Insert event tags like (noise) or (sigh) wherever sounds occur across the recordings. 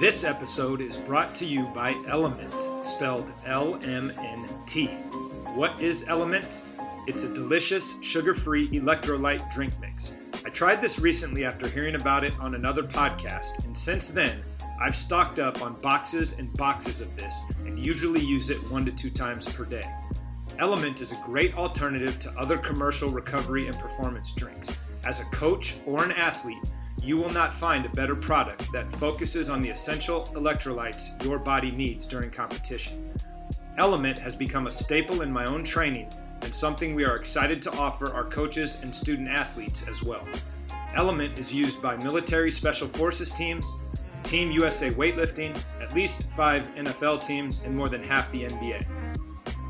This episode is brought to you by Element, spelled L M N T. What is Element? It's a delicious, sugar free electrolyte drink mix. I tried this recently after hearing about it on another podcast, and since then, I've stocked up on boxes and boxes of this and usually use it one to two times per day. Element is a great alternative to other commercial recovery and performance drinks. As a coach or an athlete, you will not find a better product that focuses on the essential electrolytes your body needs during competition. Element has become a staple in my own training and something we are excited to offer our coaches and student athletes as well. Element is used by military special forces teams, Team USA weightlifting, at least five NFL teams, and more than half the NBA.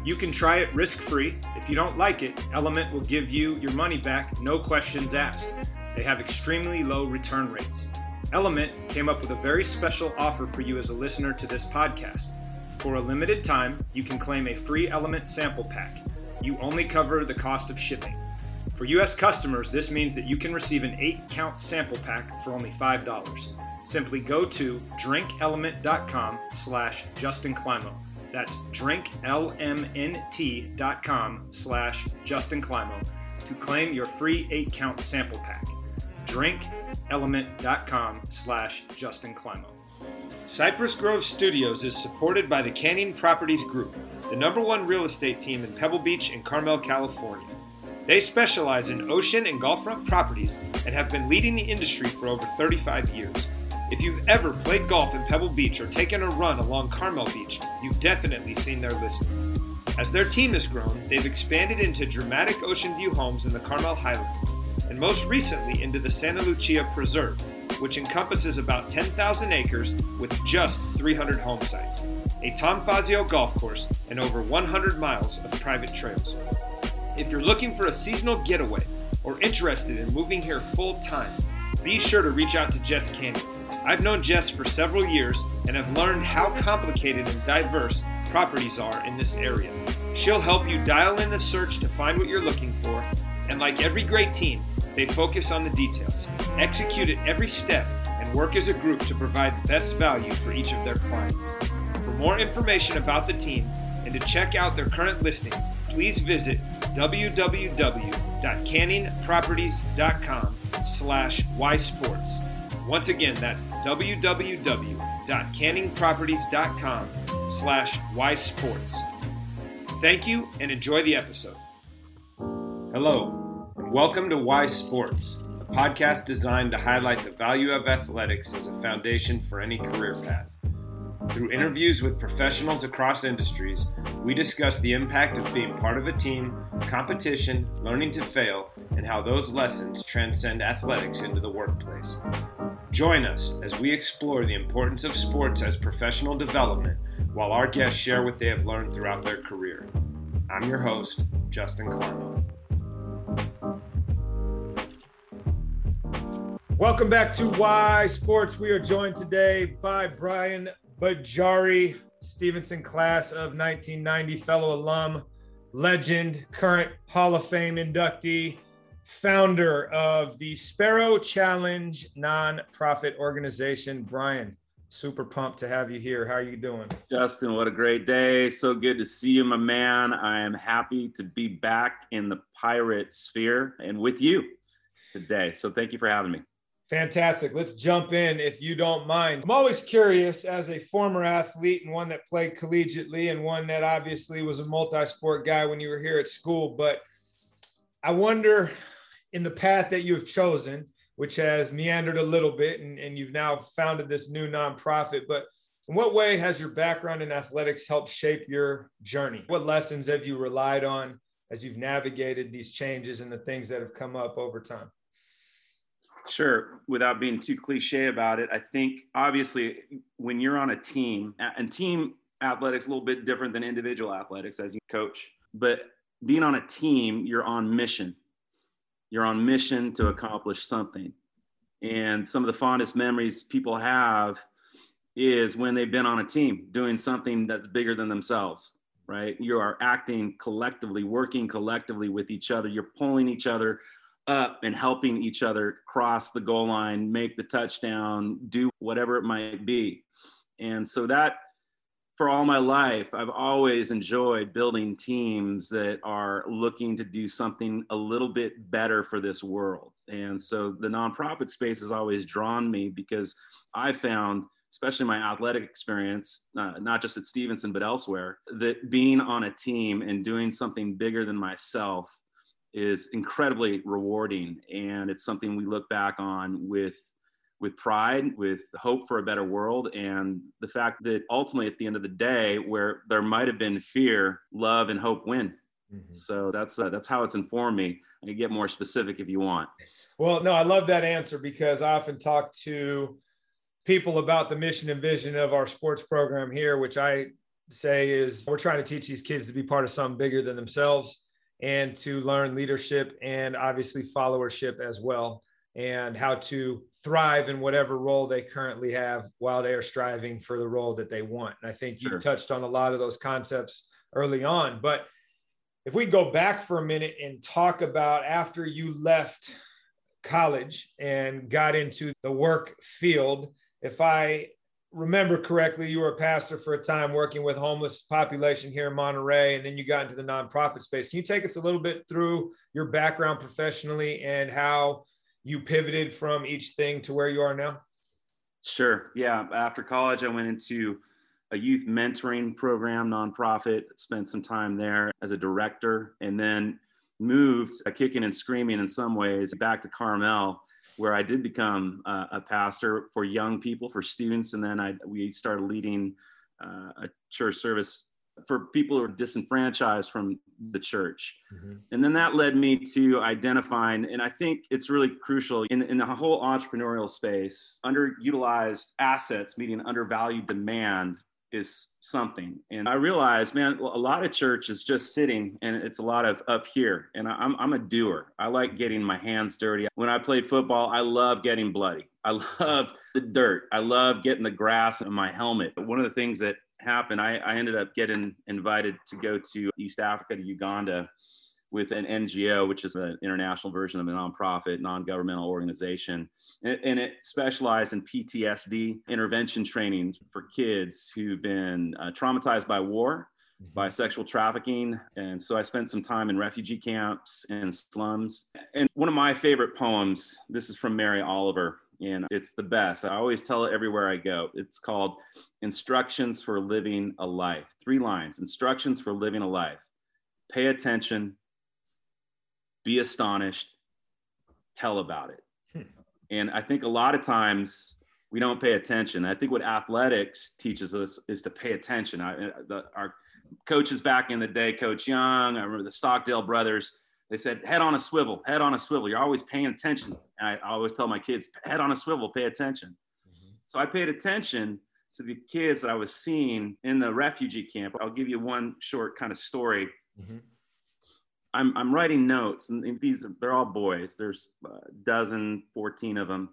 You can try it risk free. If you don't like it, Element will give you your money back, no questions asked. They have extremely low return rates. Element came up with a very special offer for you as a listener to this podcast. For a limited time, you can claim a free Element sample pack. You only cover the cost of shipping. For US customers, this means that you can receive an 8 count sample pack for only $5. Simply go to drinkelement.com slash Justin Climo. That's drinklmnt.com slash Justin Climo to claim your free 8 count sample pack drinkelement.com slash Justin Climo. Cypress Grove Studios is supported by the Canning Properties Group, the number one real estate team in Pebble Beach and Carmel, California. They specialize in ocean and gulffront properties and have been leading the industry for over 35 years. If you've ever played golf in Pebble Beach or taken a run along Carmel Beach, you've definitely seen their listings. As their team has grown, they've expanded into dramatic ocean view homes in the Carmel Highlands and most recently into the Santa Lucia Preserve, which encompasses about 10,000 acres with just 300 home sites, a Tom Fazio golf course, and over 100 miles of private trails. If you're looking for a seasonal getaway or interested in moving here full time, be sure to reach out to Jess Canning. I've known Jess for several years and have learned how complicated and diverse properties are in this area. She'll help you dial in the search to find what you're looking for, and like every great team, they focus on the details, execute at every step, and work as a group to provide the best value for each of their clients. For more information about the team and to check out their current listings, please visit www.canningproperties.com slash ysports. Once again, that's www.canningproperties.com slash ysports. Thank you and enjoy the episode. Hello, Welcome to Why Sports, a podcast designed to highlight the value of athletics as a foundation for any career path. Through interviews with professionals across industries, we discuss the impact of being part of a team, competition, learning to fail, and how those lessons transcend athletics into the workplace. Join us as we explore the importance of sports as professional development while our guests share what they have learned throughout their career. I'm your host, Justin Climo. Welcome back to Why Sports. We are joined today by Brian Bajari, Stevenson class of 1990, fellow alum, legend, current Hall of Fame inductee, founder of the Sparrow Challenge nonprofit organization. Brian, super pumped to have you here. How are you doing? Justin, what a great day. So good to see you, my man. I am happy to be back in the pirate sphere and with you today. So thank you for having me. Fantastic. Let's jump in if you don't mind. I'm always curious as a former athlete and one that played collegiately and one that obviously was a multi sport guy when you were here at school. But I wonder in the path that you have chosen, which has meandered a little bit and, and you've now founded this new nonprofit, but in what way has your background in athletics helped shape your journey? What lessons have you relied on as you've navigated these changes and the things that have come up over time? Sure. Without being too cliche about it, I think obviously when you're on a team, and team athletics a little bit different than individual athletics as you coach, but being on a team, you're on mission. You're on mission to accomplish something. And some of the fondest memories people have is when they've been on a team doing something that's bigger than themselves, right? You are acting collectively, working collectively with each other. You're pulling each other up and helping each other cross the goal line, make the touchdown, do whatever it might be. And so that for all my life, I've always enjoyed building teams that are looking to do something a little bit better for this world. And so the nonprofit space has always drawn me because I found, especially my athletic experience, uh, not just at Stevenson, but elsewhere, that being on a team and doing something bigger than myself is incredibly rewarding. And it's something we look back on with with pride, with hope for a better world, and the fact that ultimately at the end of the day, where there might have been fear, love and hope win. Mm-hmm. So that's uh, that's how it's informed me. I can get more specific if you want. Well, no, I love that answer because I often talk to people about the mission and vision of our sports program here, which I say is we're trying to teach these kids to be part of something bigger than themselves and to learn leadership and obviously followership as well and how to thrive in whatever role they currently have while they are striving for the role that they want. And I think you sure. touched on a lot of those concepts early on. But if we go back for a minute and talk about after you left college and got into the work field, if I remember correctly, you were a pastor for a time working with homeless population here in Monterey, and then you got into the nonprofit space. Can you take us a little bit through your background professionally and how you pivoted from each thing to where you are now? Sure. Yeah. After college, I went into a youth mentoring program, nonprofit, spent some time there as a director, and then moved uh, kicking and screaming in some ways back to Carmel, where I did become uh, a pastor for young people, for students. And then I, we started leading uh, a church service for people who are disenfranchised from the church. Mm-hmm. And then that led me to identifying, and I think it's really crucial in, in the whole entrepreneurial space, underutilized assets meeting undervalued demand is something. And I realized, man, a lot of church is just sitting and it's a lot of up here. And I'm, I'm a doer. I like getting my hands dirty. When I played football, I love getting bloody. I loved the dirt. I love getting the grass in my helmet. But one of the things that happened, I, I ended up getting invited to go to East Africa, to Uganda, with an NGO, which is an international version of a nonprofit, non governmental organization. And, it specialized in PTSD intervention training for kids who've been uh, traumatized by war, mm-hmm. by sexual trafficking. And so I spent some time in refugee camps and slums. And one of my favorite poems, this is from Mary Oliver, and it's the best. I always tell it everywhere I go. It's called Instructions for Living a Life. Three lines Instructions for Living a Life. Pay attention, be astonished, tell about it. Hmm. And I think a lot of times we don't pay attention. I think what athletics teaches us is to pay attention. I, uh, the, our coaches back in the day, Coach Young, I remember the Stockdale brothers, they said, head on a swivel, head on a swivel. You're always paying attention. And I, I always tell my kids, head on a swivel, pay attention. Mm-hmm. So I paid attention to the kids that I was seeing in the refugee camp. I'll give you one short kind of story. Mm-hmm. I'm, I'm writing notes, and these they're all boys. There's a dozen, 14 of them,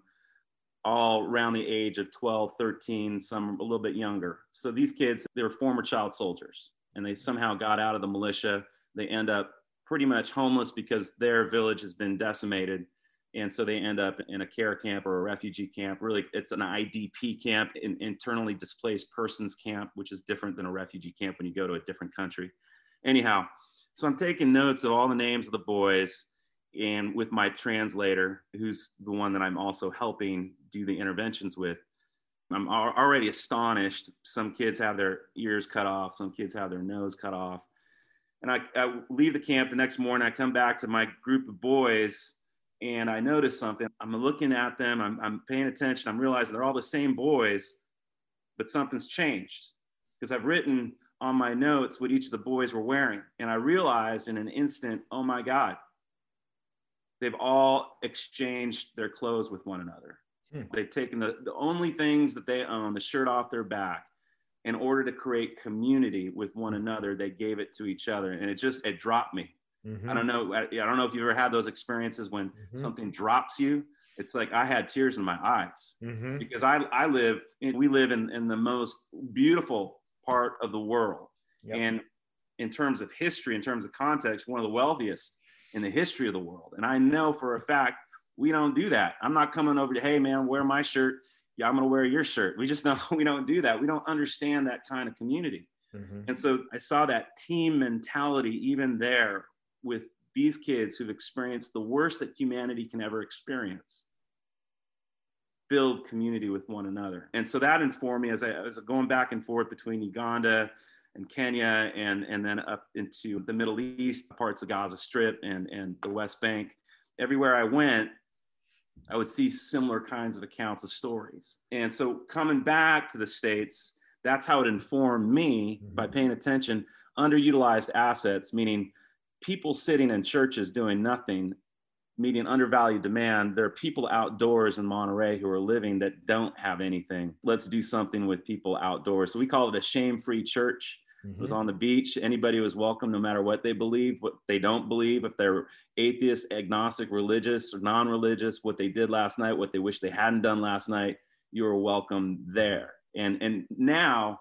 all around the age of 12, 13, some a little bit younger. So these kids, they were former child soldiers, and they somehow got out of the militia. They end up pretty much homeless because their village has been decimated and so they end up in a care camp or a refugee camp really it's an idp camp an internally displaced persons camp which is different than a refugee camp when you go to a different country anyhow so i'm taking notes of all the names of the boys and with my translator who's the one that i'm also helping do the interventions with. I'm already astonished. Some kids have their ears cut off. Some kids have their nose cut off. And I, I leave the camp the next morning. I come back to my group of boys and I notice something. I'm looking at them, I'm, I'm paying attention, I'm realizing they're all the same boys, but something's changed. Because I've written on my notes what each of the boys were wearing. And I realized in an instant, oh my God, they've all exchanged their clothes with one another. Hmm. They've taken the, the only things that they own, the shirt off their back, in order to create community with one another, they gave it to each other. And it just, it dropped me. Mm-hmm. I don't know. I, I, don't know if you've ever had those experiences when mm-hmm. something drops you. It's like I had tears in my eyes mm-hmm. because I, I live, in, we live in, in the most beautiful part of the world. Yep. And in terms of history, in terms of context, one of the wealthiest in the history of the world. And I know for a fact we don't do that. I'm not coming over to, hey man, wear my shirt. Yeah, I'm gonna wear your shirt. We just (laughs) know we don't do that. We don't understand that kind of community. Mm-hmm. And so I saw that team mentality even there with these kids who've experienced the worst that humanity can ever experience build community with one another. And so that informed me as I was going back and forth between Uganda and Kenya and, and then up into the Middle East, parts of Gaza Strip and, and the West Bank. Everywhere I went, I would see similar kinds of accounts of stories. And so coming back to the States, that's how it informed me mm-hmm. by paying attention. Underutilized assets, meaning people sitting in churches doing nothing meeting undervalued demand. There are people outdoors in Monterey who are living that don't have anything. Let's do something with people outdoors. So we call it a shame free church. Mm-hmm. It was mm-hmm. on the beach. Anybody was welcome, no matter what they believe, what they don't believe, if they're atheist, agnostic, religious, or non religious, what they did last night, what they wish they hadn't done last night, you are welcome there. And, and now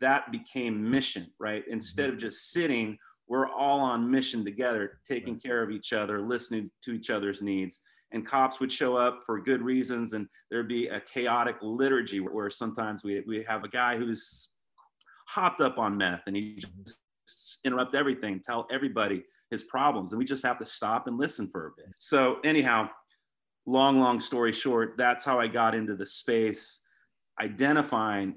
that became mission, right? Instead mm-hmm. of just sitting we're all on mission together, taking care of each other, listening to each other's needs. And cops would show up for good reasons, and there'd be a chaotic liturgy where sometimes we, we have a guy who's hopped up on meth and he just interrupt everything, tell everybody his problems, and we just have to stop and listen for a bit. So, anyhow, long, long story short, that's how I got into the space, identifying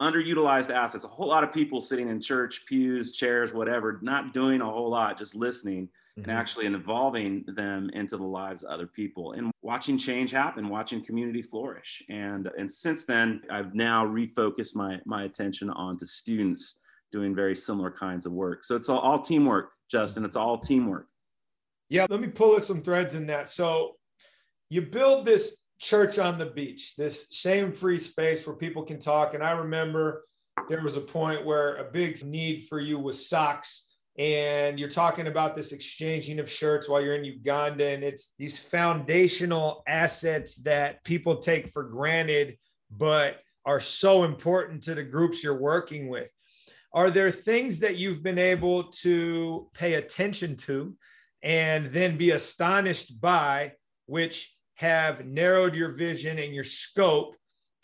underutilized assets. A whole lot of people sitting in church pews, chairs, whatever, not doing a whole lot, just listening mm-hmm. and actually involving them into the lives of other people and watching change happen, watching community flourish. And and since then, I've now refocused my my attention onto students doing very similar kinds of work. So it's all, all teamwork, Justin. It's all teamwork. Yeah, let me pull at some threads in that. So you build this church on the beach, this shame free space where people can talk. And I remember there was a point where a big need for you was socks. And you're talking about this exchanging of shirts while you're in Uganda. And it's these foundational assets that people take for granted, but are so important to the groups you're working with. Are there things that you've been able to pay attention to and then be astonished by, which have narrowed your vision and your scope,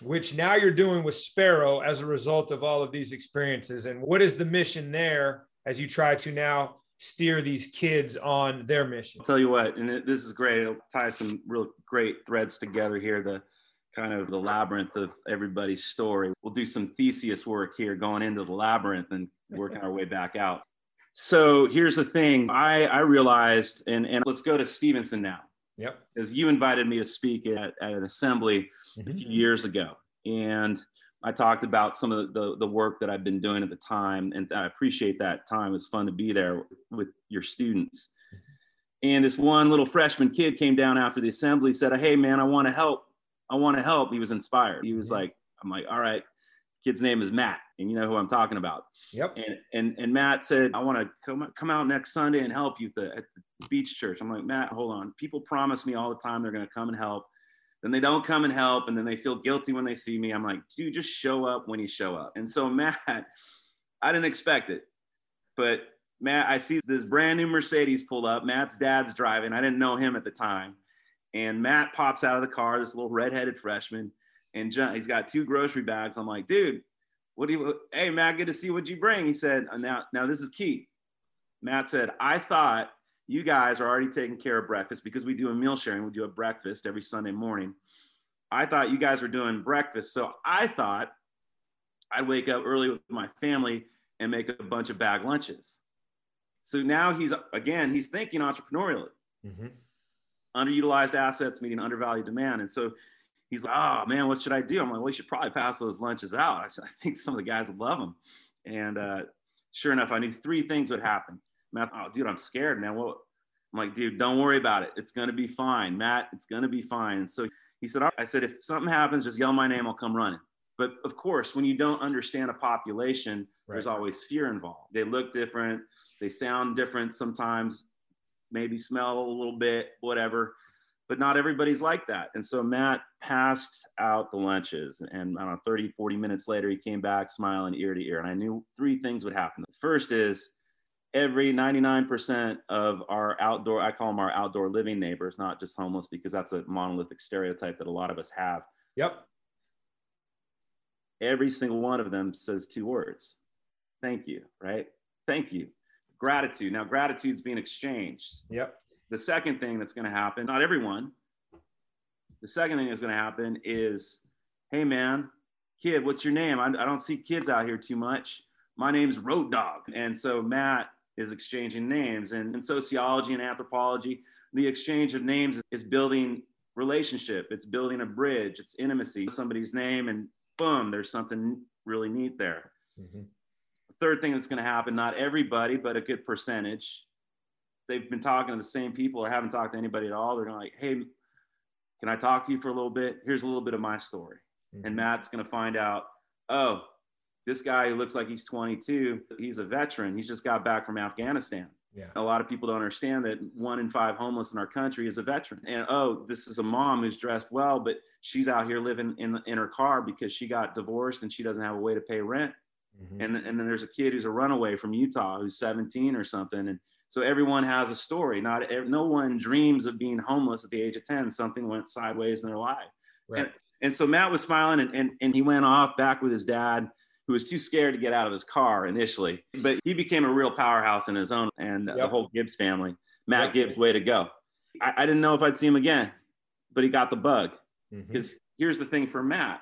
which now you're doing with Sparrow as a result of all of these experiences. And what is the mission there as you try to now steer these kids on their mission? I'll tell you what, and this is great. It'll tie some real great threads together here. The kind of the labyrinth of everybody's story. We'll do some Theseus work here, going into the labyrinth and working our way back out. So here's the thing I, I realized, and, and let's go to Stevenson now. Yep. Because you invited me to speak at, at an assembly mm-hmm. a few years ago. And I talked about some of the, the, work that I've been doing at the time. And I appreciate that time. It was fun to be there with your students. Mm-hmm. And this one little freshman kid came down after the assembly, said, Hey, man, I want to help. I want to help. He was inspired. He was mm-hmm. like, I'm like, all right, kid's name is Matt, and you know who I'm talking about. Yep. And and, and Matt said, I want to come come out next Sunday and help you at the, at the beach church. I'm like, Matt, hold on. People promise me all the time they're going to come and help. Then they don't come and help, and then they feel guilty when they see me. I'm like, dude, just show up when you show up. And so (laughs) Matt, I didn't expect it, but Matt, I see this brand new Mercedes pull up. Matt's dad's driving. I didn't know him at the time. And Matt pops out of the car, this little redheaded freshman and John, he's got two grocery bags. I'm like, dude, what do you? Hey, Matt, good to see what you bring. He said, uh, now, now this is key. Matt said, I thought you guys are already taking care of breakfast because we do a meal sharing. We do a breakfast every Sunday morning. I thought you guys were doing breakfast, so I thought I'd wake up early with my family and make a bunch of bag lunches. So now he's again, he's thinking entrepreneurially. Mm-hmm. Underutilized assets meeting undervalued demand, and so he's like, oh man, what should I do? I'm like, well, you should probably pass those lunches out. I, said, (laughs) I think some of the guys would love them. And uh, sure enough, I knew three things would happen. Matt, oh, dude, I'm scared, man. Well, I'm like, dude, don't worry about it. It's going to be fine. Matt, it's going to be fine. And so he said, I said, if something happens, just yell my name. I'll come running. But of course, when you don't understand a population, right. there's always fear involved. They look different. They sound different sometimes, maybe smell a little bit, whatever but not everybody's like that. And so Matt passed out the lunches and I don't know, 30, 40 minutes later, he came back smiling ear to ear. And I knew three things would happen. The first is, every 99% of our outdoor, I call them our outdoor living neighbors, not just homeless, because that's a monolithic stereotype that a lot of us have. Yep. Every single one of them says two words thank you, right? Thank you. Gratitude. Now, gratitude's being exchanged. Yep. The second thing that's going to happen, not everyone, the second thing that's going to happen is, hey, man, kid, what's your name? I, I don't see kids out here too much. My name's Road Dog. And so Matt is exchanging names. And in sociology and anthropology, the exchange of names is building relationship. It's building a bridge. It's intimacy. Somebody's name, and boom, there's something really neat there. Mm-hmm. Third thing that's going to happen, not everybody, but a good percentage, they've been talking to the same people or haven't talked to anybody at all. They're going to like, hey, can I talk to you for a little bit? Here's a little bit of my story. Mm-hmm. And Matt's going to find out, oh, this guy who looks like he's 22, he's a veteran. He's just got back from Afghanistan. Yeah. A lot of people don't understand that one in five homeless in our country is a veteran. And oh, this is a mom who's dressed well, but she's out here living in, in her car because she got divorced and she doesn't have a way to pay rent. Mm-hmm. And, and then there's a kid who's a runaway from Utah who's 17 or something. And so everyone has a story. Not no one dreams of being homeless at the age of 10. Something went sideways in their life. Right. And, and so Matt was smiling and, and, and he went off back with his dad who was too scared to get out of his car initially, but he became a real powerhouse in his own and yep. the whole Gibbs family. Matt yep. Gibbs, way to go. I, I, didn't know if I'd see him again, but he got the bug. Because mm-hmm. here's the thing for Matt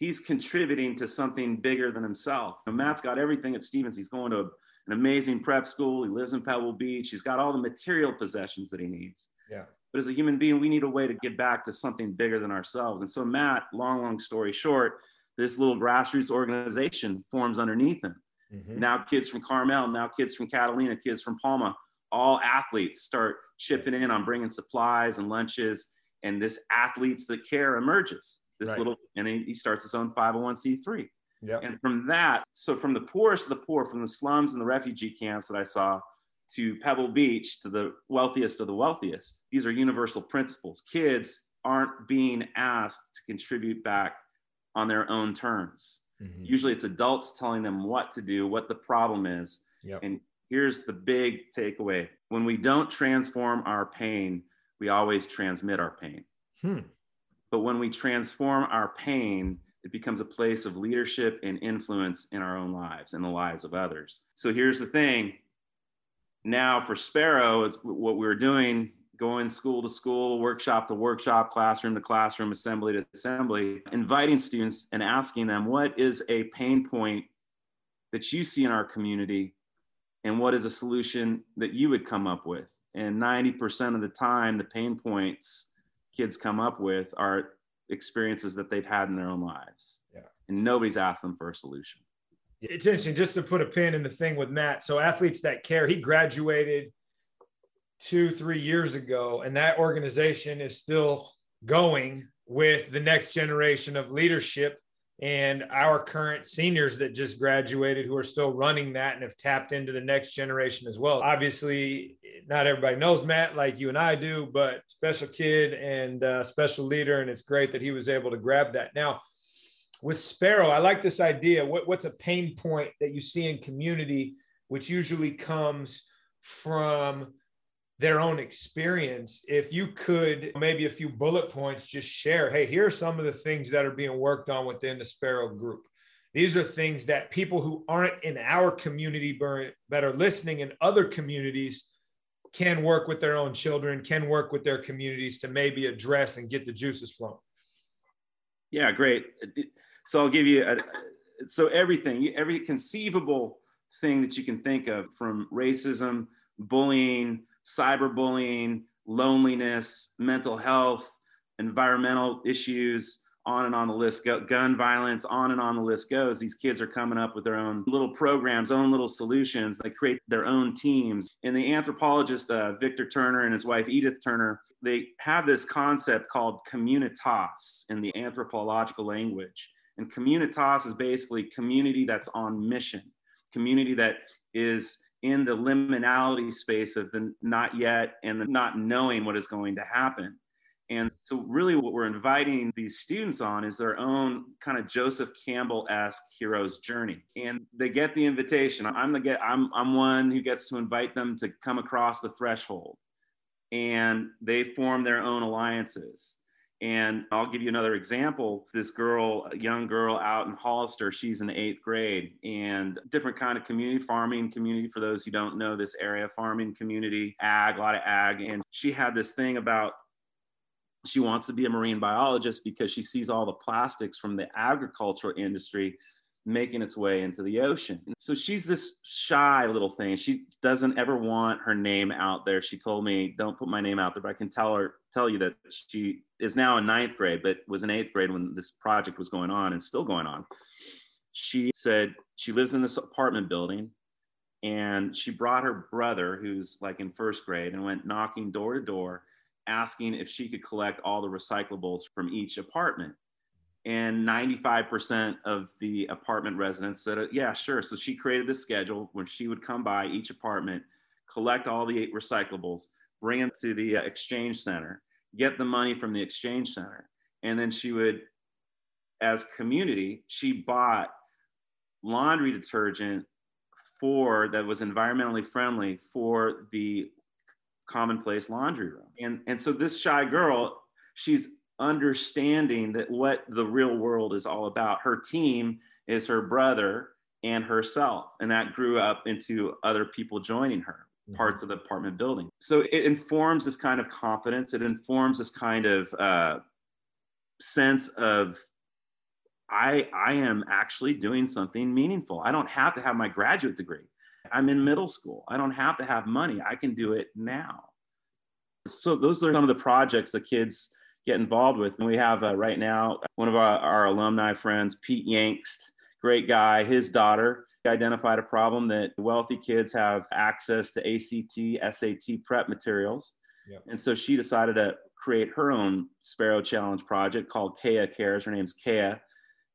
he's contributing to something bigger than himself. And Matt's got everything at Stevens. He's going to an amazing prep school. He lives in Pebble Beach. He's got all the material possessions that he needs. Yeah. But as a human being, we need a way to get back to something bigger than ourselves. And so Matt, long, long story short, this little grassroots organization forms underneath him. Mm-hmm. Now kids from Carmel, now kids from Catalina, kids from Palma, all athletes start chipping in on bringing supplies and lunches. And this athletes that care emerges. This right. little, and he, he starts his own 501c3. Yep. And from that, so from the poorest of the poor, from the slums and the refugee camps that I saw to Pebble Beach to the wealthiest of the wealthiest, these are universal principles. Kids aren't being asked to contribute back on their own terms. Mm-hmm. Usually it's adults telling them what to do, what the problem is. Yep. And here's the big takeaway when we don't transform our pain, we always transmit our pain. Hmm. But when we transform our pain, it becomes a place of leadership and influence in our own lives and the lives of others. So here's the thing. Now for Sparrow, it's what we're doing going school to school, workshop to workshop, classroom to classroom, assembly to assembly, inviting students and asking them what is a pain point that you see in our community and what is a solution that you would come up with. And 90% of the time, the pain points kids come up with are experiences that they've had in their own lives. Yeah. And nobody's asked them for a solution. It's interesting just to put a pin in the thing with Matt. So, Athletes That Care, he graduated two, three years ago, and that organization is still going with the next generation of leadership and our current seniors that just graduated who are still running that and have tapped into the next generation as well. Obviously, not everybody knows Matt like you and I do, but special kid and uh, special leader. And it's great that he was able to grab that. Now, with Sparrow, I like this idea. What, what's a pain point that you see in community, which usually comes from their own experience, if you could maybe a few bullet points just share, hey, here are some of the things that are being worked on within the Sparrow group. These are things that people who aren't in our community but are listening in other communities can work with their own children, can work with their communities to maybe address and get the juices flowing. Yeah, great. So I'll give you a, so everything, every conceivable thing that you can think of from racism, bullying, cyberbullying, loneliness, mental health, environmental issues, on and on the list go, gun violence, on and on the list goes. These kids are coming up with their own little programs, own little solutions. They create their own teams. And the anthropologist uh, Victor Turner and his wife Edith Turner, they have this concept called communitas in the anthropological language. And communitas is basically community that's on mission, community that is in the liminality space of the not yet and the not knowing what is going to happen. And so, really, what we're inviting these students on is their own kind of Joseph Campbell esque hero's journey. And they get the invitation. I'm the get. I'm I'm one who gets to invite them to come across the threshold, and they form their own alliances. And I'll give you another example. This girl, a young girl out in Hollister, she's in the eighth grade and different kind of community, farming community for those who don't know this area, farming community, ag, a lot of ag. And she had this thing about she wants to be a marine biologist because she sees all the plastics from the agricultural industry making its way into the ocean. So she's this shy little thing. She doesn't ever want her name out there. She told me, "Don't put my name out there." But I can tell her, tell you that she is now in ninth grade, but was in eighth grade when this project was going on and still going on. She said she lives in this apartment building, and she brought her brother, who's like in first grade, and went knocking door to door asking if she could collect all the recyclables from each apartment. And 95% of the apartment residents said, yeah, sure. So she created this schedule when she would come by each apartment, collect all the eight recyclables, bring them to the uh, exchange center, get the money from the exchange center. And then she would, as community, she bought laundry detergent for that was environmentally friendly for the commonplace laundry room. And, and so this shy girl, she's understanding that what the real world is all about. Her team is her brother and herself. And that grew up into other people joining her, mm-hmm. parts of the apartment building. So it informs this kind of confidence. It informs this kind of uh, sense of I, I am actually doing something meaningful. I don't have to have my graduate degree. I'm in middle school. I don't have to have money. I can do it now. So those are some of the projects the kids get involved with. And we have uh, right now one of our, our alumni friends, Pete Yankst, great guy. His daughter identified a problem that wealthy kids have access to ACT, SAT prep materials. Yep. And so she decided to create her own Sparrow Challenge project called Kea Cares. Her name's Kea.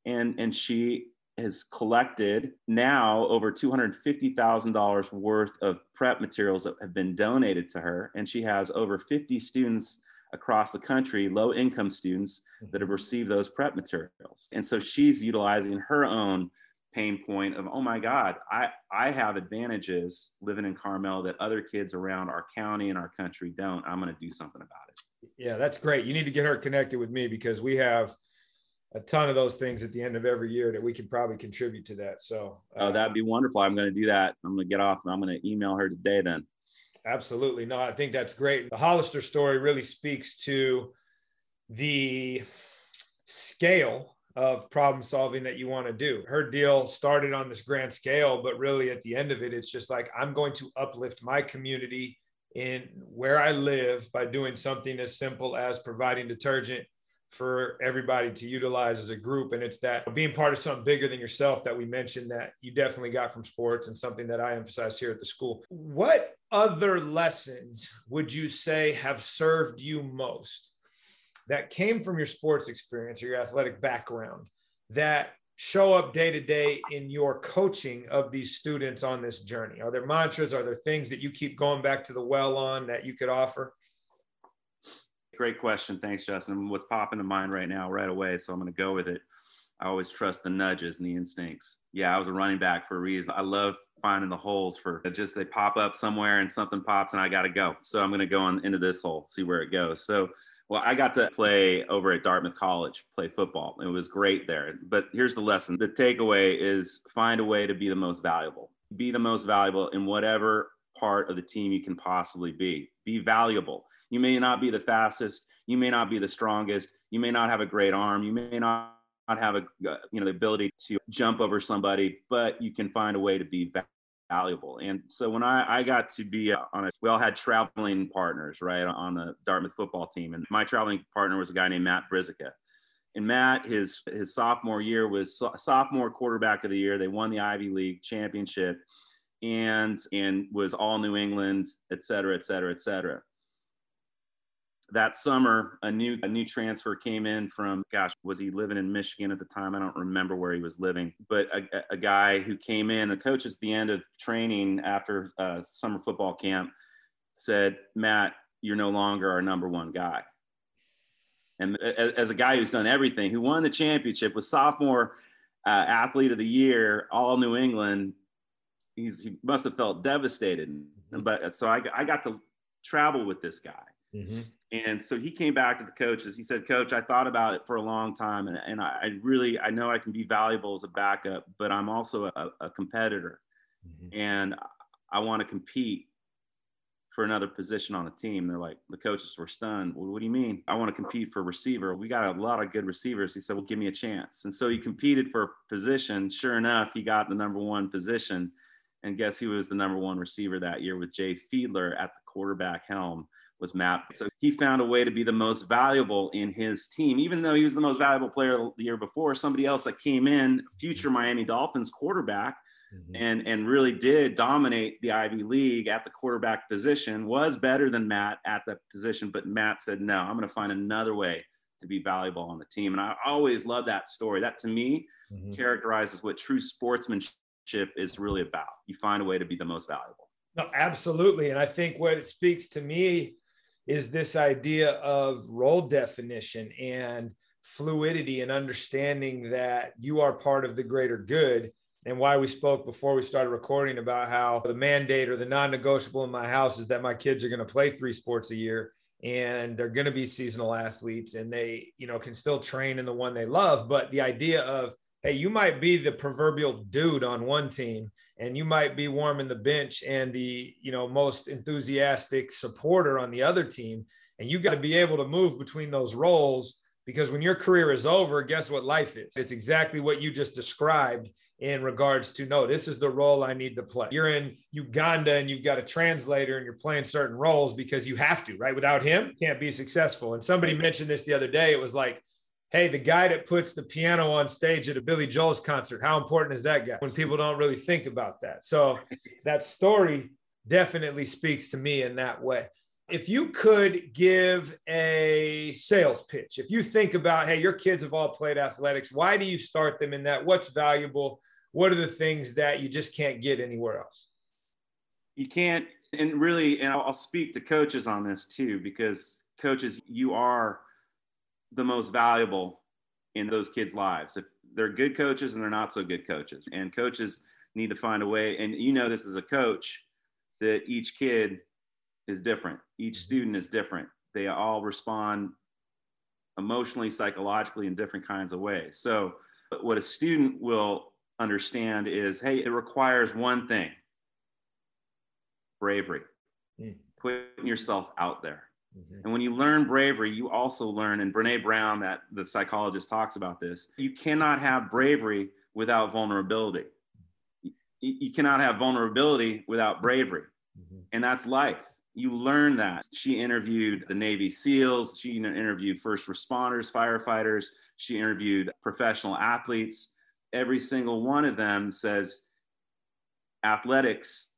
And, and she has collected now over $250,000 worth of prep materials that have been donated to her. And she has over 50 students across the country, low income students, that have mm-hmm. received those prep materials. And so she's utilizing her own pain point of, oh my God, I, I have advantages living in Carmel that other kids around our county and our country don't. I'm going to do something about it. Yeah, that's great. You need to get her connected with me because we have a ton of those things at the end of every year that we can probably contribute to that. So, uh, oh, that'd be wonderful. I'm going to do that. I'm going to get off and I'm going to email her today then. Absolutely. No, I think that's great. The Hollister story really speaks to the scale of problem solving that you want to do. Her deal started on this grand scale, but really at the end of it, it's just like, I'm going to uplift my community in where I live by doing something as simple as providing detergent for everybody to utilize as a group. And it's that being part of something bigger than yourself that we mentioned that you definitely got from sports and something that I emphasize here at the school. What other lessons would you say have served you most that came from your sports experience or your athletic background that show up day to day in your coaching of these students on this journey? Are there mantras? Are there things that you keep going back to the well on that you could offer? Great question. Thanks, Justin. What's popping to mind right now, right away. So I'm going to go with it. I always trust the nudges and the instincts. Yeah, I was a running back for a reason. I love finding the holes for just they pop up somewhere and something pops and I got to go. So I'm going to go on into this hole, see where it goes. So, well, I got to play over at Dartmouth College, play football. It was great there. But here's the lesson the takeaway is find a way to be the most valuable. Be the most valuable in whatever part of the team you can possibly be. Be valuable you may not be the fastest. You may not be the strongest. You may not have a great arm. You may not have a uh, you know the ability to jump over somebody, but you can find a way to be valuable. And so when I, I got to be uh, on a, we all had traveling partners, right, on the Dartmouth football team. And my traveling partner was a guy named Matt Brzyka. And Matt, his his sophomore year was so, sophomore quarterback of the year. They won the Ivy League championship and and was all New England, et cetera, et cetera, et cetera that summer a new a new transfer came in from gosh was he living in michigan at the time i don't remember where he was living but a, a guy who came in the coach at the end of training after uh, summer football camp said matt you're no longer our number one guy And as a guy who's done everything, who won the championship, was sophomore uh, athlete of the year, all New England, he's, he must have felt devastated. But so I, I got to travel with this guy. Mm-hmm. And so he came back to the coaches. He said, Coach, I thought about it for a long time, and, and I, I really I know I can be valuable as a backup, but I'm also a, a competitor, mm-hmm. and I want to compete for another position on the team. They're like, the coaches were stunned. Well, what do you mean? I want to compete for receiver. We got a lot of good receivers. He said, well, give me a chance. And so he competed for a position. Sure enough, he got the number one position. And guess who was the number one receiver that year with Jay Fiedler at the quarterback helm was Matt. So he found a way to be the most valuable in his team, even though he was the most valuable player the year before. Somebody else that came in, future Miami Dolphins quarterback, mm-hmm. and and really did dominate the Ivy League at the quarterback position. Was better than Matt at that position, but Matt said, "No, I'm going to find another way to be valuable on the team." And I always love that story. That to me mm-hmm. characterizes what true sportsmanship is really about. You find a way to be the most valuable. No, absolutely. And I think what it speaks to me is this idea of role definition and fluidity and understanding that you are part of the greater good. And why we spoke before we started recording about how the mandate or the non-negotiable in my house is that my kids are going to play three sports a year and they're going to be seasonal athletes and they you know can still train in the one they love. But the idea of hey you might be the proverbial dude on one team and you might be warming the bench and the you know most enthusiastic supporter on the other team and you got to be able to move between those roles because when your career is over guess what life is it's exactly what you just described in regards to no, this is the role I need to play. You're in Uganda and you've got a translator and you're playing certain roles because you have to, right? Without him, can't be successful. And somebody mentioned this the other day. It was like, hey, the guy that puts the piano on stage at a Billy Joel's concert, how important is that guy? When people don't really think about that. So (laughs) that story definitely speaks to me in that way if you could give a sales pitch, if you think about, hey, your kids have all played athletics, why do you start them in that? What's valuable? What are the things that you just can't get anywhere else? You can't, and really, and I'll speak to coaches on this too, because coaches, you are the most valuable in those kids' lives. If they're good coaches and they're not so good coaches, and coaches need to find a way, and you know this is a coach, that each kid is different. Each mm-hmm. student is different. They all respond emotionally, psychologically in different kinds of ways. So, what a student will understand is hey, it requires one thing bravery, mm. putting yourself out there. Mm-hmm. And when you learn bravery, you also learn, and Brene Brown, that the psychologist talks about this, you cannot have bravery without vulnerability. You, you cannot have vulnerability without bravery. Mm-hmm. And that's life you learn that. She interviewed the Navy SEALs, she interviewed first responders, firefighters, she interviewed professional athletes. Every single one of them says athletics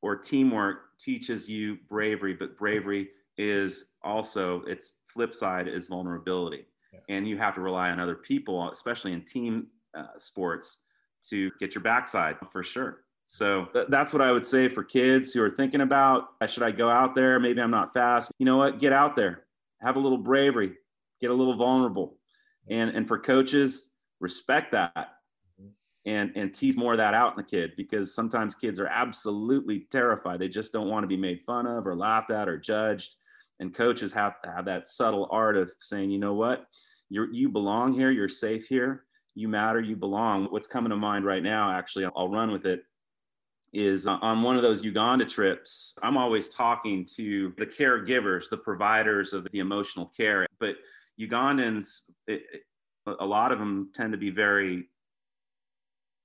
or teamwork teaches you bravery, but bravery is also its flip side is vulnerability. Yeah. And you have to rely on other people, especially in team uh, sports, to get your backside for sure. So that's what I would say for kids who are thinking about should I go out there? Maybe I'm not fast. You know what? Get out there, have a little bravery, get a little vulnerable. And, and for coaches, respect that and, and tease more of that out in the kid because sometimes kids are absolutely terrified. They just don't want to be made fun of or laughed at or judged. And coaches have to have that subtle art of saying, you know what? you you belong here. You're safe here. You matter. You belong. What's coming to mind right now, actually, I'll run with it is uh, on one of those Uganda trips, I'm always talking to the caregivers, the providers of the emotional care. But Ugandans, it, a lot of them tend to be very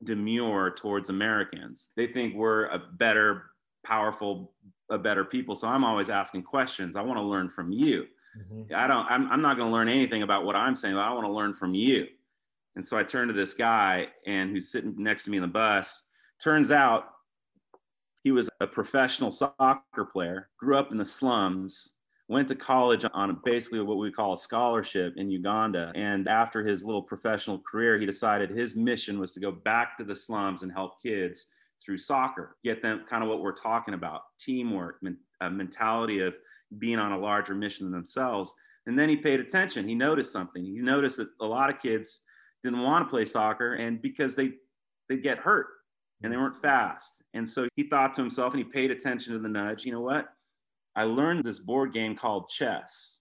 demure towards Americans. They think we're a better, powerful, a better people. So I'm always asking questions. I want to learn from you. Mm-hmm. I don't, I'm, I'm not going to learn anything about what I'm saying, I want to learn from you. And so I turned to this guy and who's sitting next to me in the bus. Turns out he was a professional soccer player, grew up in the slums, went to college on basically what we call a scholarship in Uganda. And after his little professional career, he decided his mission was to go back to the slums and help kids through soccer, get them kind of what we're talking about teamwork, a mentality of being on a larger mission than themselves. And then he paid attention. He noticed something. He noticed that a lot of kids didn't want to play soccer and because they they get hurt and they weren't fast. And so he thought to himself and he paid attention to the nudge, you know what? I learned this board game called chess.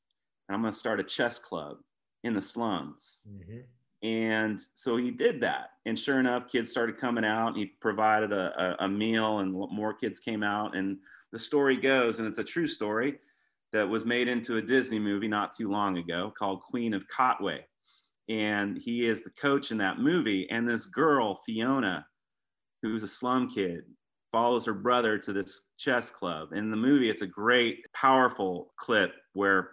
And I'm going to start a chess club in the slums. Mm-hmm. And so he did that. And sure enough, kids started coming out. He provided a, a, a meal, and more kids came out. And the story goes, and it's a true story that was made into a Disney movie not too long ago called Queen of Katwe. And he is the coach in that movie. And this girl, Phiona, who's a slum kid, follows her brother to this chess club. In the movie, it's a great, powerful clip where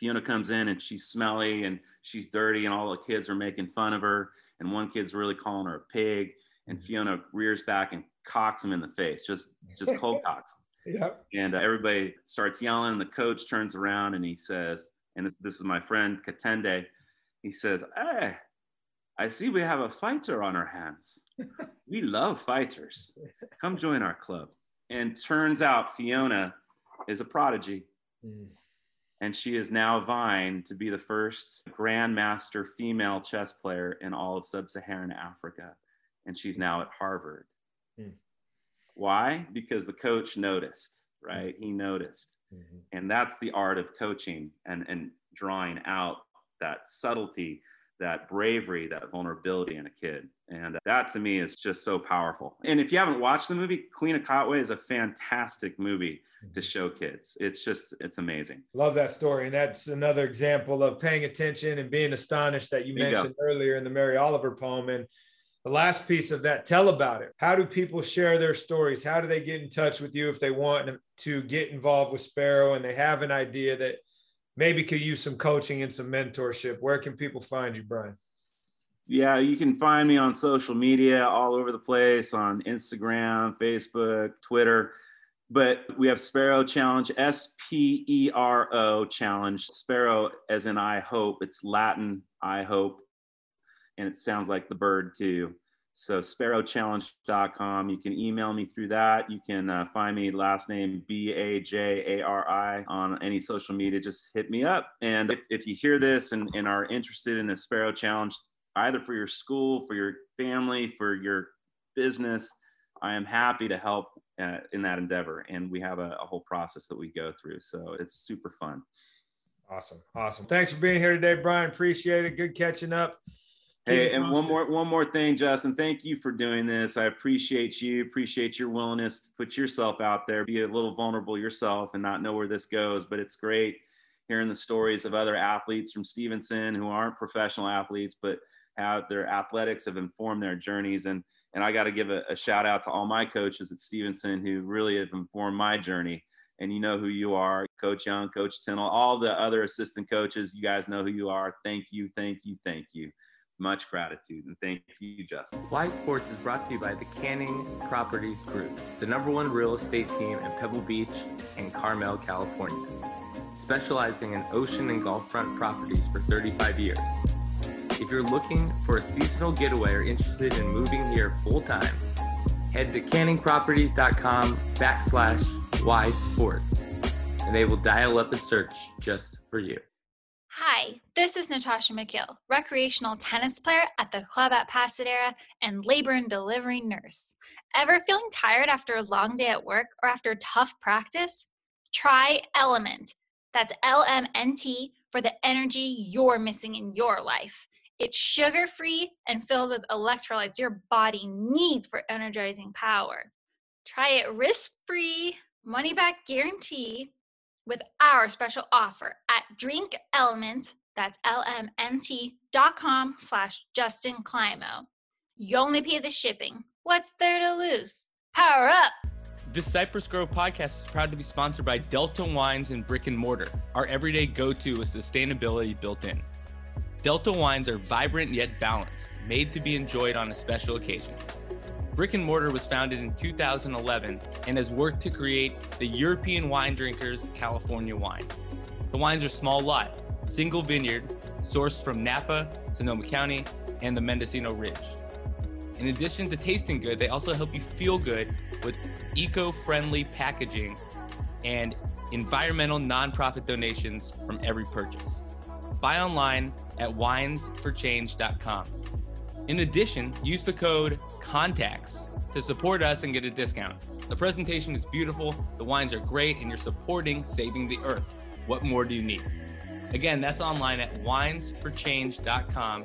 Phiona comes in and she's smelly and she's dirty, and all the kids are making fun of her. And one kid's really calling her a pig. And Phiona rears back and cocks him in the face, just just (laughs) cold cocks him. Yep. And uh, everybody starts yelling. And the coach turns around and he says, and this, this is my friend Katende. He says, "Hey, I see we have a fighter on our hands. (laughs) we love fighters. Come join our club." And turns out Phiona is a prodigy. Mm and she is now vying to be the first grandmaster female chess player in all of sub-Saharan Africa, and she's now at Harvard. Hmm. Why? Because the coach noticed, right? He noticed, mm-hmm. and that's the art of coaching and and drawing out that subtlety that bravery, that vulnerability in a kid. And that to me is just so powerful. And if you haven't watched the movie, Queen of Katwe is a fantastic movie to mm-hmm. show kids. It's just, it's amazing. Love that story. And that's another example of paying attention and being astonished that you there mentioned you earlier in the Mary Oliver poem. And the last piece of that, tell about it. How do people share their stories? How do they get in touch with you if they want to get involved with Spero and they have an idea that maybe could use some coaching and some mentorship, where can people find you, Brian? Yeah, you can find me on social media all over the place on Instagram, Facebook, Twitter. But we have Spero Challenge, S P E R O Challenge. Spero, as in I hope, it's Latin, I hope. And it sounds like the bird too. So sperochallenge.com. You can email me through that. You can uh, find me last name B A J A R I on any social media. Just hit me up. And if, if you hear this and, and are interested in the Spero Challenge, either for your school, for your family, for your business, I am happy to help uh, in that endeavor. And we have a, a whole process that we go through. So it's super fun. Awesome. Awesome. Thanks for being here today, Brian. Appreciate it. Good catching up. Hey, and one more one more thing, Justin. Thank you for doing this. I appreciate you. Appreciate your willingness to put yourself out there, be a little vulnerable yourself, and not know where this goes. But it's great hearing the stories of other athletes from Stevenson who aren't professional athletes, but how their athletics have informed their journeys. And and I got to give a, a shout out to all my coaches at Stevenson who really have informed my journey. And you know who you are, Coach Young, Coach Tennell, all the other assistant coaches. You guys know who you are. Thank you, thank you, thank you. Much gratitude and thank you, Justin. Why Sports is brought to you by the Canning Properties Group, the number one real estate team in Pebble Beach and Carmel, California, specializing in ocean and Gulf front properties for 35 years. If you're looking for a seasonal getaway or interested in moving here full time, head to canningproperties.com backslash Wise Sports, and they will dial up a search just for you. Hi, this is Natasha McGill, recreational tennis player at the club at Pasadena and labor and delivery nurse. Ever feeling tired after a long day at work or after tough practice? Try Element. That's LMNT for the energy you're missing in your life. It's sugar free and filled with electrolytes your body needs for energizing power. Try it risk free, money back guarantee with our special offer at Drink Element, that's lmnt.com slash Justin Climo. You only pay the shipping. What's there to lose? Power up! This Cypress Grove podcast is proud to be sponsored by Delta Wines and Brick and Mortar, our everyday go-to with sustainability built in. Delta wines are vibrant yet balanced, made to be enjoyed on a special occasion. Brick and Mortar was founded in 2011 and has worked to create the European Wine Drinkers California wine. The wines are small lot, single vineyard, sourced from Napa, Sonoma County, and the Mendocino Ridge. In addition to tasting good, they also help you feel good with eco friendly packaging and environmental nonprofit donations from every purchase. Buy online at winesforchange.com. In addition, use the code CONTACTS to support us and get a discount. The presentation is beautiful, the wines are great, and you're supporting Saving the Earth. What more do you need? Again, that's online at winesforchange.com.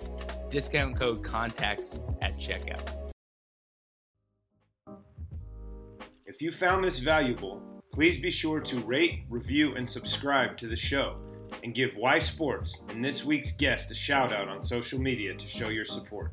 Discount code CONTACTS at checkout. If you found this valuable, please be sure to rate, review, and subscribe to the show and give Y Sports and this week's guest a shout out on social media to show your support.